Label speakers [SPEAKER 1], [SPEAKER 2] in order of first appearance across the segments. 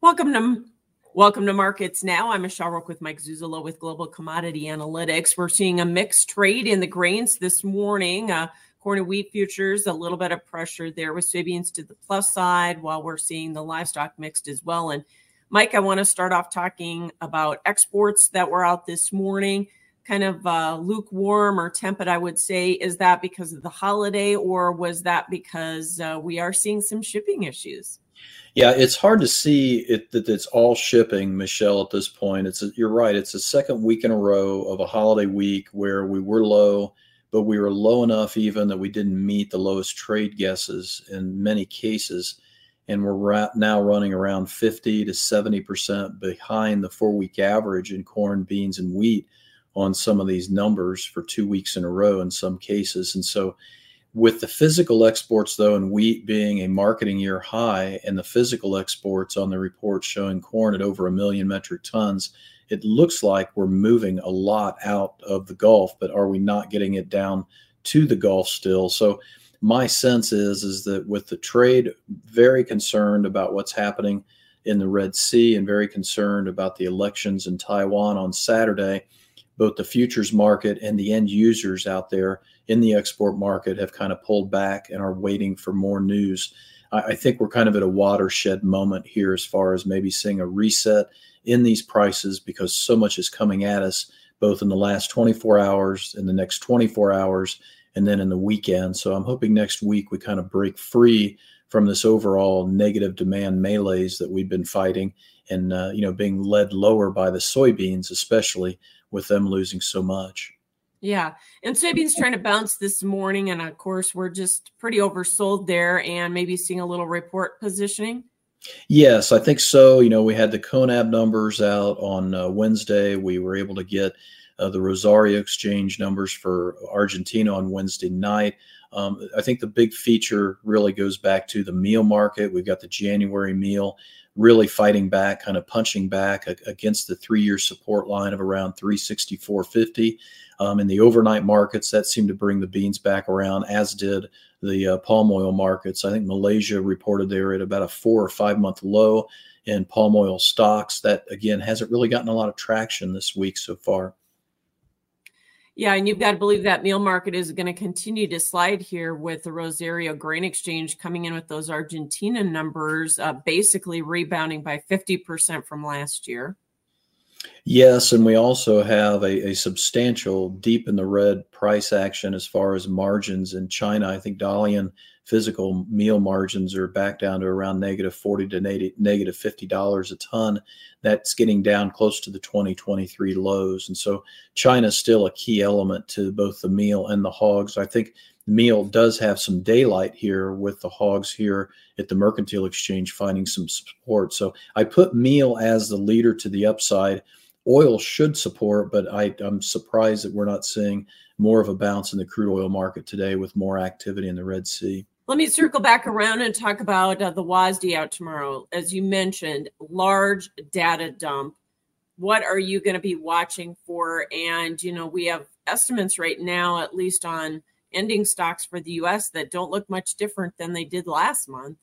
[SPEAKER 1] Welcome to welcome to markets now. I'm Michelle Rook with Mike Zuzolo with Global Commodity Analytics. We're seeing a mixed trade in the grains this morning. Uh, corn and wheat futures, a little bit of pressure there with soybeans to the plus side, while we're seeing the livestock mixed as well. And Mike, I want to start off talking about exports that were out this morning. Kind of uh, lukewarm or tepid, I would say. Is that because of the holiday, or was that because uh, we are seeing some shipping issues?
[SPEAKER 2] Yeah, it's hard to see it that it's all shipping, Michelle. At this point, it's a, you're right. It's the second week in a row of a holiday week where we were low, but we were low enough even that we didn't meet the lowest trade guesses in many cases, and we're ra- now running around 50 to 70 percent behind the four week average in corn, beans, and wheat on some of these numbers for two weeks in a row in some cases, and so with the physical exports, though, and wheat being a marketing year high, and the physical exports on the report showing corn at over a million metric tons, it looks like we're moving a lot out of the Gulf, but are we not getting it down to the Gulf still? So my sense is is that with the trade very concerned about what's happening in the Red Sea and very concerned about the elections in Taiwan on Saturday, both the futures market and the end users out there in the export market have kind of pulled back and are waiting for more news. I, I think we're kind of at a watershed moment here as far as maybe seeing a reset in these prices because so much is coming at us both in the last 24 hours, in the next 24 hours, and then in the weekend. So I'm hoping next week we kind of break free from this overall negative demand melees that we've been fighting and uh, you know being led lower by the soybeans especially with them losing so much.
[SPEAKER 1] Yeah. And soybeans trying to bounce this morning. And of course, we're just pretty oversold there and maybe seeing a little report positioning.
[SPEAKER 2] Yes, I think so. You know, we had the CONAB numbers out on uh, Wednesday. We were able to get uh, the Rosario Exchange numbers for Argentina on Wednesday night. Um, I think the big feature really goes back to the meal market. We've got the January meal really fighting back, kind of punching back against the three-year support line of around 364.50. Um, in the overnight markets, that seemed to bring the beans back around, as did the uh, palm oil markets. I think Malaysia reported they were at about a four or five month low in palm oil stocks. That again hasn't really gotten a lot of traction this week so far.
[SPEAKER 1] Yeah, and you've got to believe that meal market is going to continue to slide here with the Rosario Grain Exchange coming in with those Argentina numbers, uh, basically rebounding by 50% from last year.
[SPEAKER 2] Yes, and we also have a, a, substantial deep in the red price action as far as margins in China. I think Dalian physical meal margins are back down to around negative 40 to $50 a ton. That's getting down close to the 2023 lows. And so China is still a key element to both the meal and the hogs. I think meal does have some daylight here with the hogs here at the mercantile exchange finding some support. So I put meal as the leader to the upside. Oil should support, but I, I'm surprised that we're not seeing more of a bounce in the crude oil market today with more activity in the Red Sea.
[SPEAKER 1] Let me circle back around and talk about uh, the WASDE out tomorrow. As you mentioned, large data dump. What are you going to be watching for? And, you know, we have estimates right now, at least on ending stocks for the US, that don't look much different than they did last month.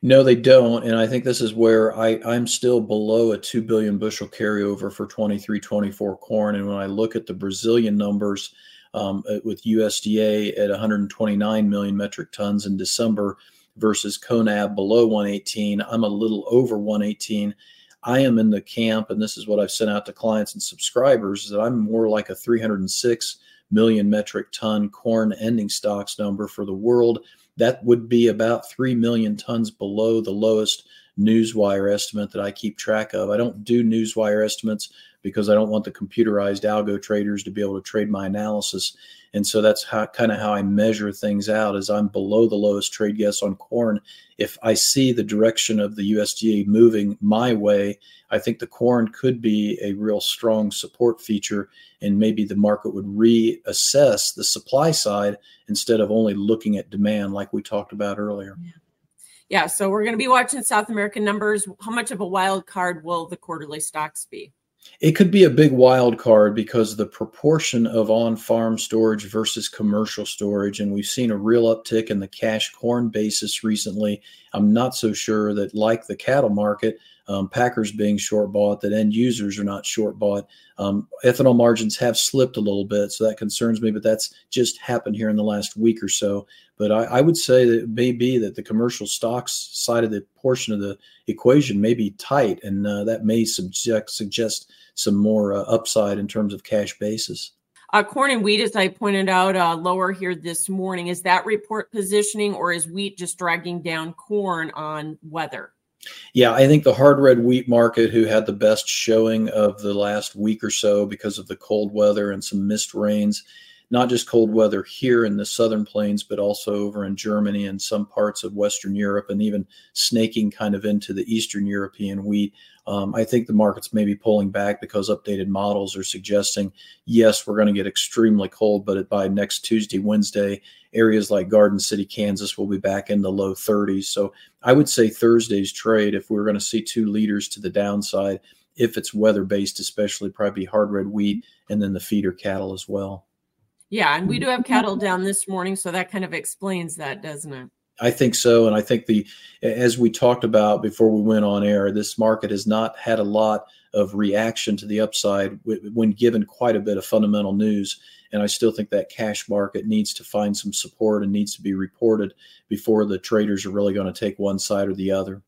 [SPEAKER 2] No, they don't. And I think this is where I, I'm still below a 2 billion bushel carryover for 23 24 corn. And when I look at the Brazilian numbers, um, uh, with USDA at 129 million metric tons in December versus CONAB below 118. I'm a little over 118. I am in the camp, and this is what I've sent out to clients and subscribers, that I'm more like a 306 million metric ton corn ending stocks number for the world. That would be about 3 million tons below the lowest Newswire estimate that I keep track of. I don't do Newswire estimates because I don't want the computerized algo traders to be able to trade my analysis. And so that's how kind of how I measure things out is I'm below the lowest trade guess on corn. If I see the direction of the USDA moving my way, I think the corn could be a real strong support feature and maybe the market would reassess the supply side instead of only looking at demand like we talked about earlier.
[SPEAKER 1] Yeah. Yeah, so we're going to be watching South American numbers. How much of a wild card will the quarterly stocks be?
[SPEAKER 2] It could be a big wild card because the proportion of on farm storage versus commercial storage, and we've seen a real uptick in the cash corn basis recently. I'm not so sure that, like the cattle market, um, packers being short bought, that end users are not short bought. Um, ethanol margins have slipped a little bit, so that concerns me, but that's just happened here in the last week or so. But I, I would say that it may be that the commercial stocks side of the portion of the equation may be tight, and uh, that may subject, suggest some more uh, upside in terms of cash basis.
[SPEAKER 1] Uh, corn and wheat, as I pointed out, uh, lower here this morning. Is that report positioning, or is wheat just dragging down corn on weather?
[SPEAKER 2] Yeah, I think the hard red wheat market, who had the best showing of the last week or so because of the cold weather and some missed rains, not just cold weather here in the southern plains, but also over in Germany and some parts of Western Europe, and even snaking kind of into the Eastern European wheat. Um, I think the market's may be pulling back because updated models are suggesting, yes, we're going to get extremely cold, but by next Tuesday, Wednesday, areas like Garden City, Kansas will be back in the low 30s. So I would say Thursday's trade, if we're going to see two leaders to the downside, if it's weather based, especially probably hard red wheat and then the feeder cattle as well.
[SPEAKER 1] Yeah, and we do have mm-hmm. cattle down this morning, so that kind of explains that, doesn't it?
[SPEAKER 2] I think so, and I think the as we talked about before we went on air, this market has not had a lot of reaction to the upside when given quite a bit of fundamental news. And I still think that cash market needs to find some support and needs to be reported before the traders are really going to take one side or the other.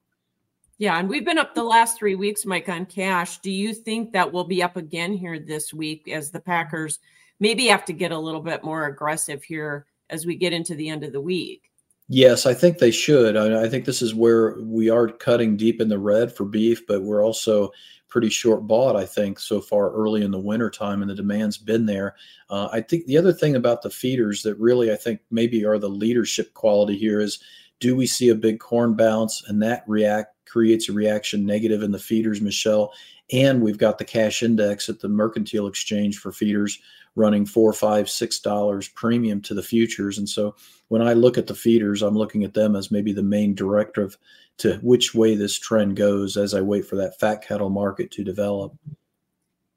[SPEAKER 1] Yeah, and we've been up the last three weeks, Mike, on cash. Do you think that we'll be up again here this week as the Packers maybe have to get a little bit more aggressive here as we get into the end of the week?
[SPEAKER 2] Yes, I think they should. I, I, think this is where we are cutting deep in the red for beef, but we're also pretty short bought, I think, so far early in the winter time, and the demand's been there. Uh, I think the other thing about the feeders that really I think maybe are the leadership quality here is do we see a big corn bounce and that react creates a reaction negative in the feeders, Michelle? And we've got the cash index at the mercantile exchange for feeders running four, five, six dollars premium to the futures. And so when I look at the feeders, I'm looking at them as maybe the main directive to which way this trend goes as I wait for that fat cattle market to develop.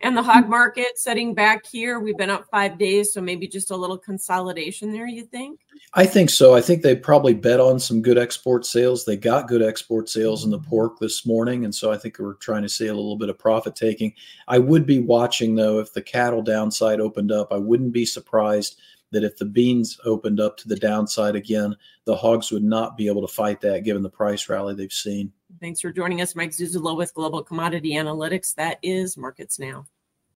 [SPEAKER 1] And the hog market setting back here, we've been up five days, so maybe just a little consolidation there, you think?
[SPEAKER 2] I think so. I think they probably bet on some good export sales. They got good export sales in the pork this morning. And so I think we're trying to see a little bit of profit taking. I would be watching, though, if the cattle downside opened up, I wouldn't be surprised that if the beans opened up to the downside again, the hogs would not be able to fight that given the price rally they've seen.
[SPEAKER 1] Thanks for joining us, Mike Zuzolo with Global Commodity Analytics. That is Markets Now.